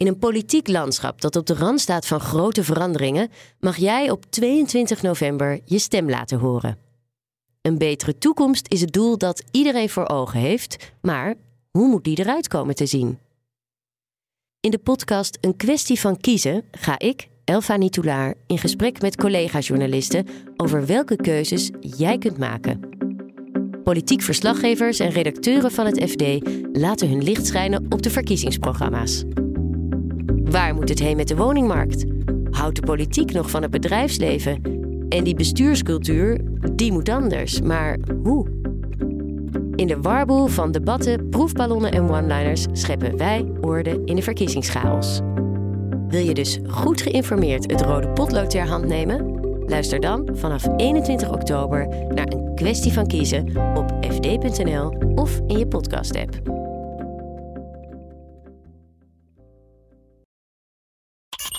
In een politiek landschap dat op de rand staat van grote veranderingen, mag jij op 22 november je stem laten horen. Een betere toekomst is het doel dat iedereen voor ogen heeft, maar hoe moet die eruit komen te zien? In de podcast Een kwestie van kiezen ga ik, Elfa Nitoulaar, in gesprek met collega-journalisten over welke keuzes jij kunt maken. Politiek verslaggevers en redacteuren van het FD laten hun licht schijnen op de verkiezingsprogramma's. Waar moet het heen met de woningmarkt? Houdt de politiek nog van het bedrijfsleven? En die bestuurscultuur, die moet anders. Maar hoe? In de warboel van debatten, proefballonnen en one-liners scheppen wij orde in de verkiezingschaos. Wil je dus goed geïnformeerd het rode potlood ter hand nemen? Luister dan vanaf 21 oktober naar een kwestie van kiezen op fd.nl of in je podcast-app.